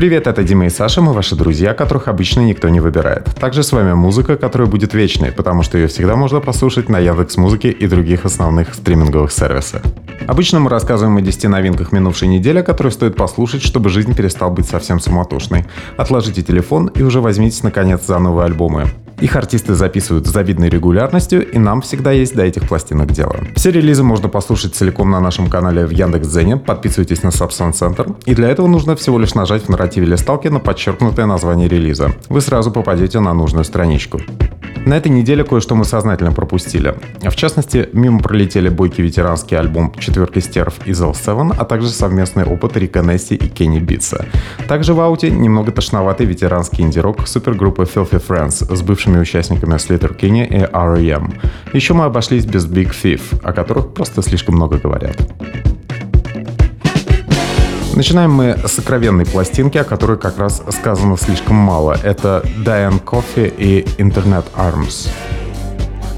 Привет, это Дима и Саша, мы ваши друзья, которых обычно никто не выбирает. Также с вами музыка, которая будет вечной, потому что ее всегда можно послушать на Яндекс Музыке и других основных стриминговых сервисах. Обычно мы рассказываем о 10 новинках минувшей недели, которые стоит послушать, чтобы жизнь перестала быть совсем суматошной. Отложите телефон и уже возьмитесь наконец за новые альбомы. Их артисты записывают с завидной регулярностью, и нам всегда есть до этих пластинок дело. Все релизы можно послушать целиком на нашем канале в Яндекс.Дзене, подписывайтесь на Subsound Center, и для этого нужно всего лишь нажать в нарративе листалки на подчеркнутое название релиза. Вы сразу попадете на нужную страничку. На этой неделе кое-что мы сознательно пропустили. В частности, мимо пролетели бойкий ветеранский альбом «Четверки стерв» из L7, а также совместный опыт Рика Несси и Кенни Битса. Также в ауте немного тошноватый ветеранский инди-рок супергруппы Filthy Friends с бывшими участниками Slater Kinney и R.E.M. Еще мы обошлись без Big Thief, о которых просто слишком много говорят. Начинаем мы с сокровенной пластинки, о которой как раз сказано слишком мало. Это Diane Coffee и Internet Arms.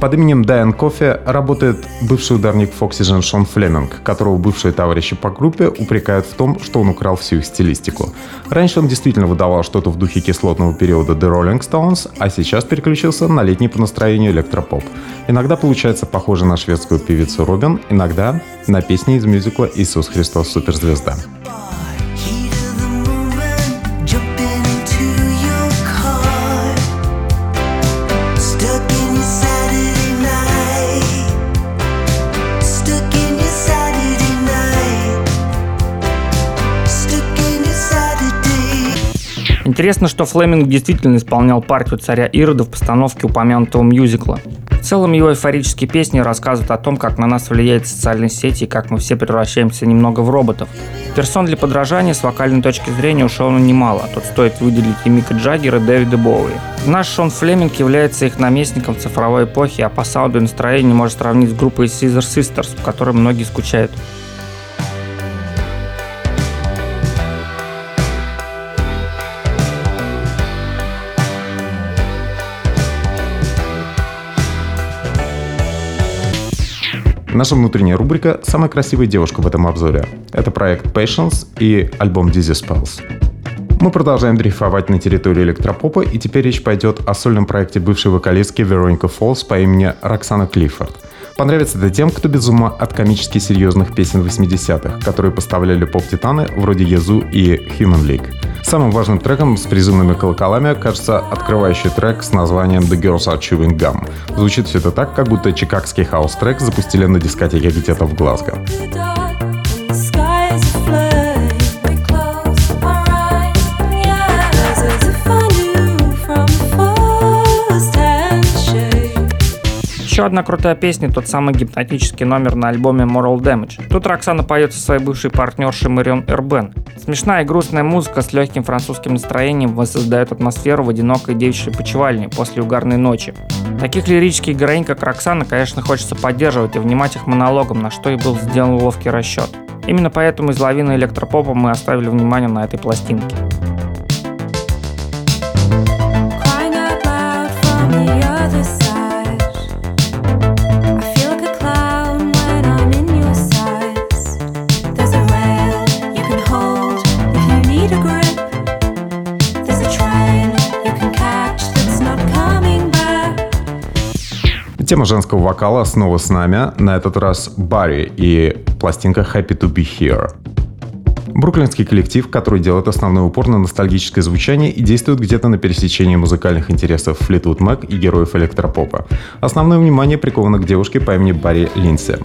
Под именем Дайан Кофе работает бывший ударник Foxygen Шон Флеминг, которого бывшие товарищи по группе упрекают в том, что он украл всю их стилистику. Раньше он действительно выдавал что-то в духе кислотного периода The Rolling Stones, а сейчас переключился на летний по настроению электропоп. Иногда получается похоже на шведскую певицу Робин, иногда на песни из мюзикла «Иисус Христос Суперзвезда». Интересно, что Флеминг действительно исполнял партию царя Ирода в постановке упомянутого мюзикла. В целом его эйфорические песни рассказывают о том, как на нас влияет социальные сети и как мы все превращаемся немного в роботов. Персон для подражания с вокальной точки зрения у Шона немало, тут стоит выделить и Мика Джаггера, и Дэвида Боуи. Наш Шон Флеминг является их наместником цифровой эпохи, а по саунду и настроению может сравнить с группой Caesar Sisters, по которой многие скучают. Наша внутренняя рубрика «Самая красивая девушка в этом обзоре». Это проект Patience и альбом Dizzy Spells. Мы продолжаем дрейфовать на территории электропопа, и теперь речь пойдет о сольном проекте бывшей вокалистки Вероника Фолс по имени Роксана Клиффорд. Понравится это тем, кто без ума от комически серьезных песен 80-х, которые поставляли поп-титаны вроде Язу и Human League. Самым важным треком с призывными колоколами кажется открывающий трек с названием The Girls Are Chewing Gum. Звучит все это так, как будто чикагский хаус-трек запустили на дискотеке где-то в Глазго. Одна крутая песня, тот самый гипнотический номер на альбоме Moral Damage. Тут Роксана поет со своей бывшей партнершей Марион Эрбен. Смешная и грустная музыка с легким французским настроением воссоздает атмосферу в одинокой девичьей опочивальне после угарной ночи. Таких лирических героинь, как Роксана, конечно, хочется поддерживать и внимать их монологом, на что и был сделан ловкий расчет. Именно поэтому из лавины электропопа мы оставили внимание на этой пластинке. Тема женского вокала снова с нами, на этот раз Барри и пластинка Happy to be here. Бруклинский коллектив, который делает основной упор на ностальгическое звучание и действует где-то на пересечении музыкальных интересов Fleetwood Mac и героев электропопа. Основное внимание приковано к девушке по имени Барри Линси.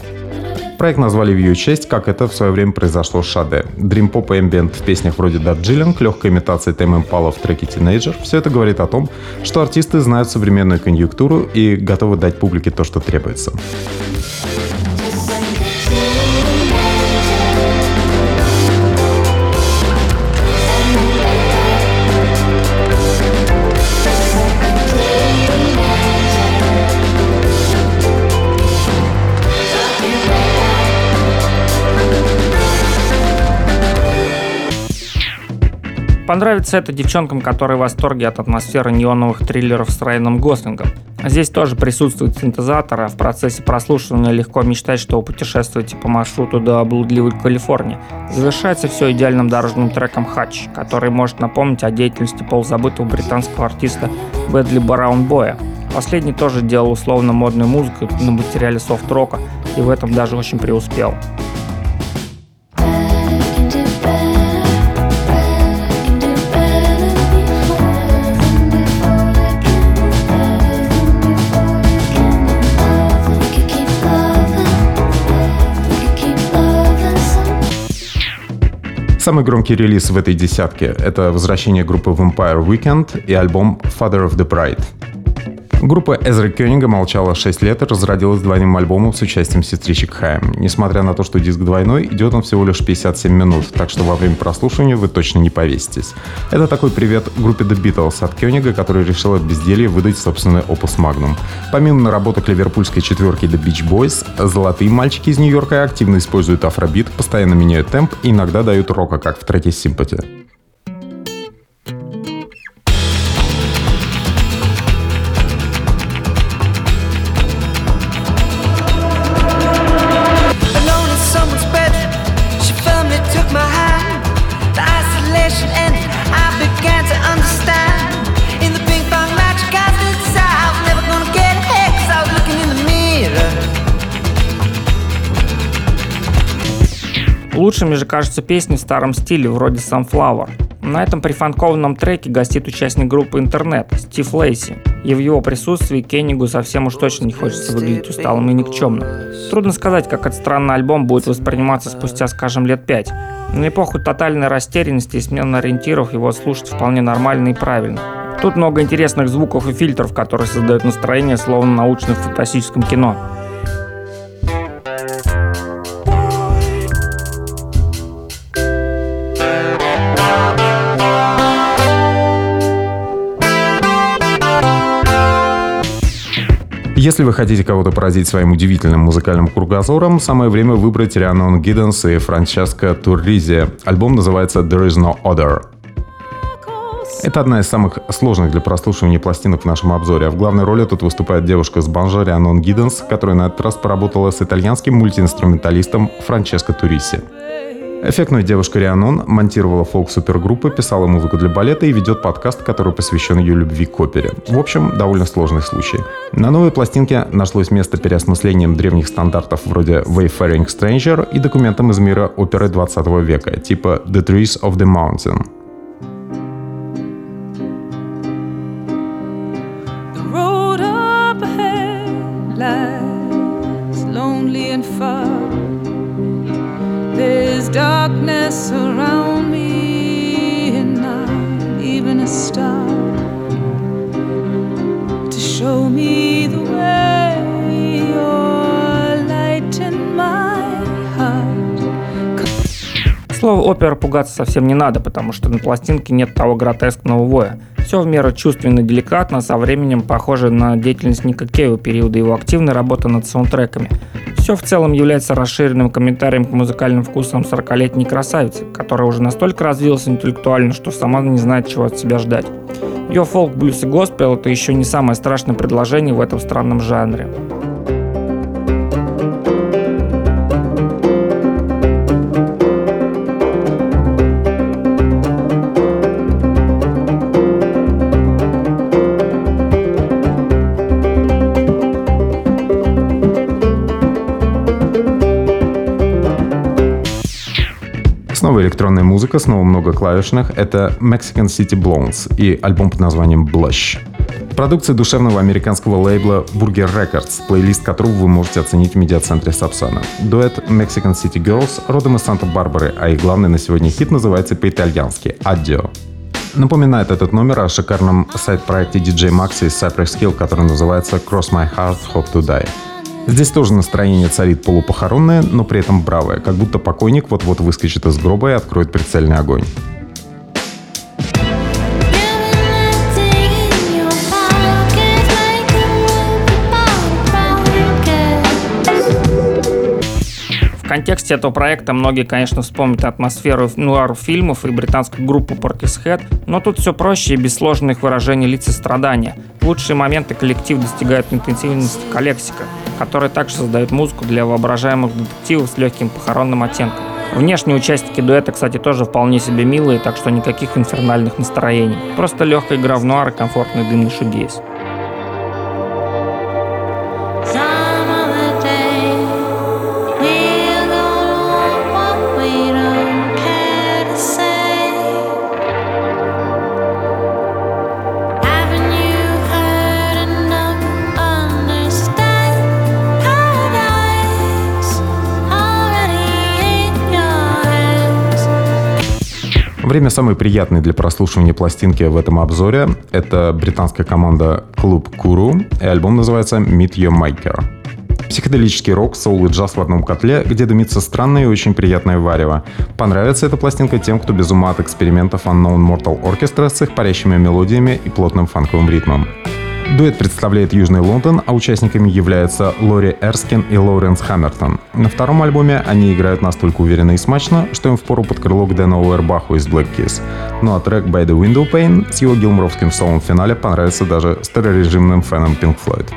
Проект назвали в ее честь, как это в свое время произошло с Шаде. Дрим-поп и эмбиент в песнях вроде Дарджилинг, легкая имитация Тайм Импала в треке Teenager – все это говорит о том, что артисты знают современную конъюнктуру и готовы дать публике то, что требуется. Понравится это девчонкам, которые в восторге от атмосферы неоновых триллеров с Райаном Гослингом. Здесь тоже присутствует синтезатор, а в процессе прослушивания легко мечтать, что вы путешествуете по маршруту до блудливой Калифорнии. Завершается все идеальным дорожным треком «Хач», который может напомнить о деятельности полузабытого британского артиста Бэдли Браунбоя. Последний тоже делал условно модную музыку на материале софт-рока и в этом даже очень преуспел. Самый громкий релиз в этой десятке — это возвращение группы Vampire Weekend и альбом Father of the Bride. Группа Эзра Кёнига молчала 6 лет и разродилась двойным альбомом с участием сестричек Хайм. Несмотря на то, что диск двойной, идет он всего лишь 57 минут, так что во время прослушивания вы точно не повеситесь. Это такой привет группе The Beatles от Кёнига, которая решила от безделья выдать собственный опус Magnum. Помимо наработок ливерпульской четверки The Beach Boys, золотые мальчики из Нью-Йорка активно используют афробит, постоянно меняют темп и иногда дают рока, как в треке Sympathy. Лучшими же кажутся песни в старом стиле, вроде Sunflower. На этом прифанкованном треке гостит участник группы «Интернет» Стив Лейси, и в его присутствии Кеннигу совсем уж точно не хочется выглядеть усталым и никчемным. Трудно сказать, как этот странный альбом будет восприниматься спустя, скажем, лет пять. На эпоху тотальной растерянности и смены ориентиров его слушать вполне нормально и правильно. Тут много интересных звуков и фильтров, которые создают настроение, словно научно фантастическом кино. Если вы хотите кого-то поразить своим удивительным музыкальным кругозором, самое время выбрать Рианон Гидденс и Франческо Турризи. Альбом называется «There is no other». Это одна из самых сложных для прослушивания пластинок в нашем обзоре, а в главной роли тут выступает девушка с банжо Рианон Гидденс, которая на этот раз поработала с итальянским мультиинструменталистом Франческо Туриси. Эффектная девушка Рианон монтировала фолк-супергруппы, писала музыку для балета и ведет подкаст, который посвящен ее любви к опере. В общем, довольно сложный случай. На новой пластинке нашлось место переосмыслением древних стандартов вроде Wayfaring Stranger и документам из мира оперы 20 века, типа The Trees of the Mountain. Опера пугаться совсем не надо, потому что на пластинке нет того гротескного воя. Все в меру чувственно деликатно, со временем похоже на деятельность Ника Кейва периода его активной работы над саундтреками. Все в целом является расширенным комментарием к музыкальным вкусам 40-летней красавицы, которая уже настолько развилась интеллектуально, что сама не знает, чего от себя ждать. Ее фолк, блюз и госпел – это еще не самое страшное предложение в этом странном жанре. Снова электронная музыка, снова много клавишных. Это Mexican City Blondes и альбом под названием Blush. Продукция душевного американского лейбла Burger Records, плейлист которого вы можете оценить в медиацентре Сапсана. Дуэт Mexican City Girls родом из Санта-Барбары, а их главный на сегодня хит называется по-итальянски «Addio». Напоминает этот номер о шикарном сайт-проекте DJ Maxi из Cypress Hill, который называется Cross My Heart, Hope to Die. Здесь тоже настроение царит полупохоронное, но при этом бравое, как будто покойник вот-вот выскочит из гроба и откроет прицельный огонь. контексте этого проекта многие, конечно, вспомнят атмосферу нуар-фильмов и британскую группу Portishead, но тут все проще и без сложных выражений лиц и страдания. В лучшие моменты коллектив достигает интенсивности коллексика, который также создает музыку для воображаемых детективов с легким похоронным оттенком. Внешние участники дуэта, кстати, тоже вполне себе милые, так что никаких инфернальных настроений. Просто легкая игра в нуар и комфортный дымный шугейс. Время самой приятной для прослушивания пластинки в этом обзоре — это британская команда Club Kuru, и альбом называется Meet Your Maker. Психоделический рок, соул и джаз в одном котле, где дымится странное и очень приятное варево. Понравится эта пластинка тем, кто без ума от экспериментов Unknown Mortal Orchestra с их парящими мелодиями и плотным фанковым ритмом. Дуэт представляет Южный Лондон, а участниками являются Лори Эрскин и Лоуренс Хаммертон. На втором альбоме они играют настолько уверенно и смачно, что им впору под крыло к Дэну Уэрбаху из Black Kiss. Ну а трек By the Window Pane с его гилмровским солом в финале понравится даже старорежимным фенам Pink Floyd.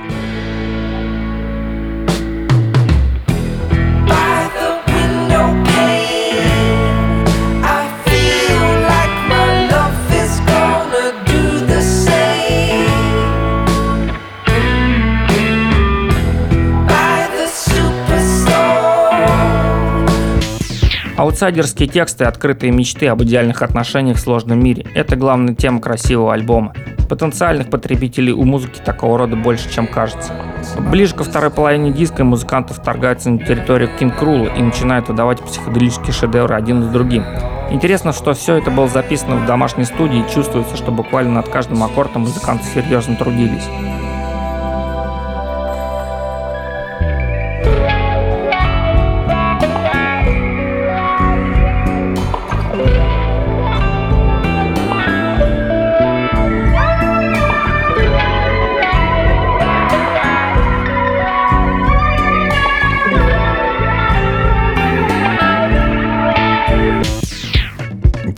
Аутсайдерские тексты и открытые мечты об идеальных отношениях в сложном мире – это главная тема красивого альбома. Потенциальных потребителей у музыки такого рода больше, чем кажется. Ближе ко второй половине диска музыканты вторгаются на территорию Кинг Рула и начинают выдавать психоделические шедевры один за другим. Интересно, что все это было записано в домашней студии и чувствуется, что буквально над каждым аккордом музыканты серьезно трудились.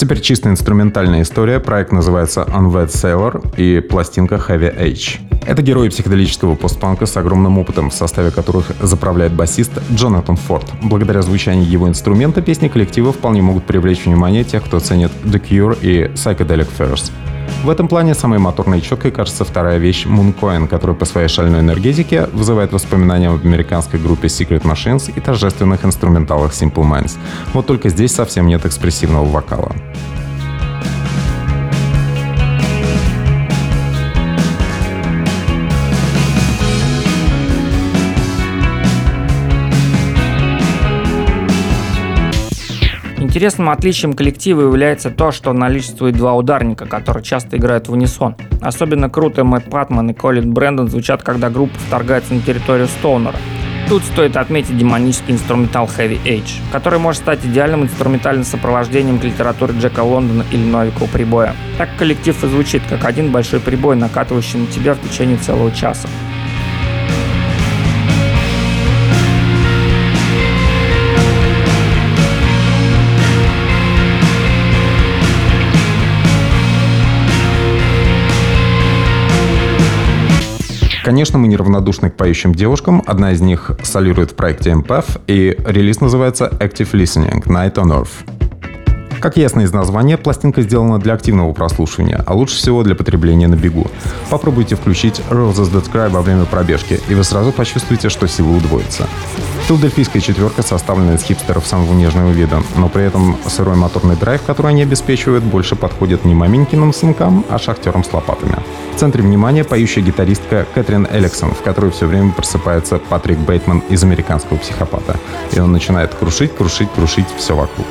Теперь чисто инструментальная история. Проект называется Unwed Sailor и пластинка Heavy Age. Это герои психоделического постпанка с огромным опытом, в составе которых заправляет басист Джонатан Форд. Благодаря звучанию его инструмента песни коллектива вполне могут привлечь внимание тех, кто ценит The Cure и Psychedelic Furs. В этом плане самой моторной четкой кажется вторая вещь Mooncoin, которая по своей шальной энергетике вызывает воспоминания об американской группе Secret Machines и торжественных инструменталах Simple Minds. Вот только здесь совсем нет экспрессивного вокала. Интересным отличием коллектива является то, что наличествует два ударника, которые часто играют в унисон. Особенно круто Мэтт Патман и Колин Брэндон звучат, когда группа вторгается на территорию Стоунера. Тут стоит отметить демонический инструментал Heavy Age, который может стать идеальным инструментальным сопровождением к литературе Джека Лондона или Новикова прибоя. Так коллектив и звучит, как один большой прибой, накатывающий на тебя в течение целого часа. Конечно, мы неравнодушны к поющим девушкам. Одна из них солирует в проекте Empath, и релиз называется Active Listening Night on Earth. Как ясно из названия, пластинка сделана для активного прослушивания, а лучше всего для потребления на бегу. Попробуйте включить Roses That Cry во время пробежки, и вы сразу почувствуете, что сила удвоится. Филадельфийская четверка составлена из хипстеров самого нежного вида, но при этом сырой моторный драйв, который они обеспечивают, больше подходит не маменькиным сынкам, а шахтерам с лопатами. В центре внимания поющая гитаристка Кэтрин Элексон, в которой все время просыпается Патрик Бейтман из «Американского психопата». И он начинает крушить, крушить, крушить все вокруг.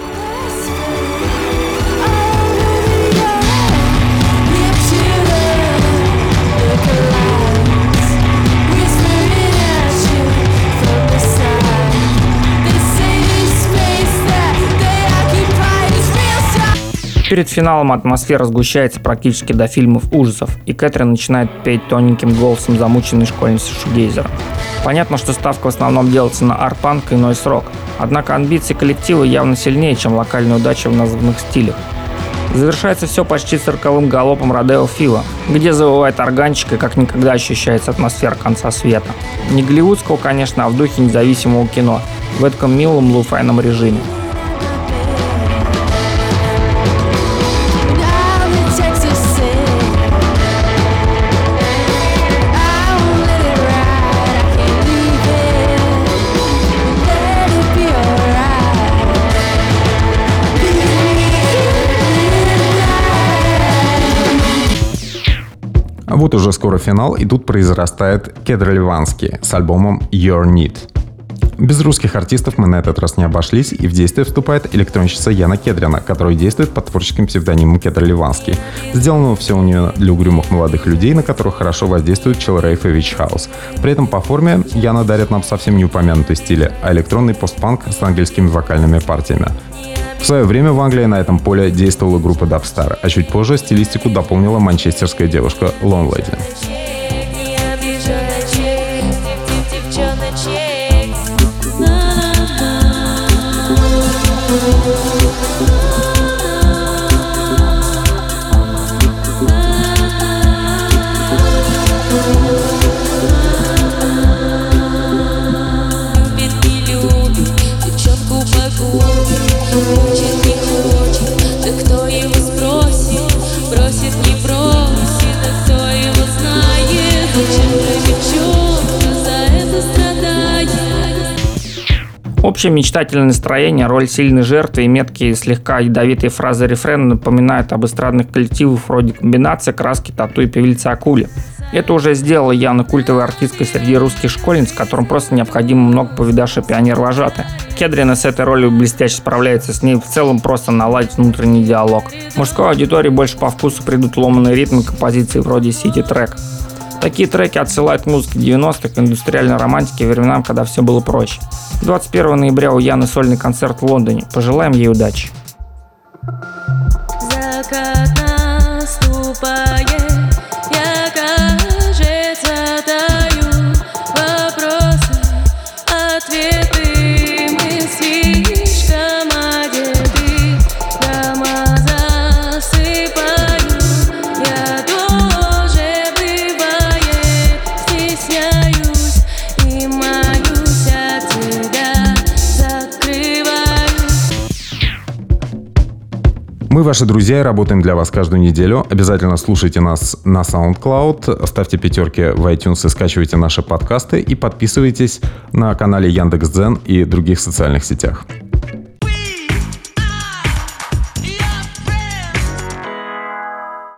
Перед финалом атмосфера сгущается практически до фильмов ужасов, и Кэтрин начинает петь тоненьким голосом замученной школьницы Шугейзера. Понятно, что ставка в основном делается на арт-панк и нойс-рок, Однако амбиции коллектива явно сильнее, чем локальная удача в названных стилях. Завершается все почти цирковым галопом Родео Фила, где завывает органчик и как никогда ощущается атмосфера конца света. Не голливудского, конечно, а в духе независимого кино, в этом милом луфайном режиме. Финал, и тут произрастает Кедр Ливанский с альбомом Your Need. Без русских артистов мы на этот раз не обошлись, и в действие вступает электронщица Яна Кедрина, которая действует под творческим псевдонимом Кедр Ливанский. Сделано все у нее для угрюмых молодых людей, на которых хорошо воздействует Chill Rave и House. При этом по форме Яна дарит нам совсем не упомянутый стиль, а электронный постпанк с ангельскими вокальными партиями. В свое время в Англии на этом поле действовала группа Dubstar, а чуть позже стилистику дополнила манчестерская девушка Lone Lady. Общее мечтательное настроение, роль сильной жертвы и меткие слегка ядовитые фразы рефрена напоминают об эстрадных коллективах вроде комбинация краски, тату и певицы Акули. Это уже сделала явно культовой артисткой среди русских школьниц, которым просто необходимо много повидавший пионер-вожатый. Кедрина с этой ролью блестяще справляется, с ней в целом просто наладить внутренний диалог. Мужской аудитории больше по вкусу придут ломаные ритмы композиции вроде City Track. Такие треки отсылают к музыке 90-х, к индустриальной романтике временам, когда все было проще. 21 ноября у Яны сольный концерт в Лондоне. Пожелаем ей удачи. Закат наступает. Ваши друзья и работаем для вас каждую неделю. Обязательно слушайте нас на SoundCloud, ставьте пятерки в iTunes и скачивайте наши подкасты и подписывайтесь на канале Яндекс.Дзен и других социальных сетях.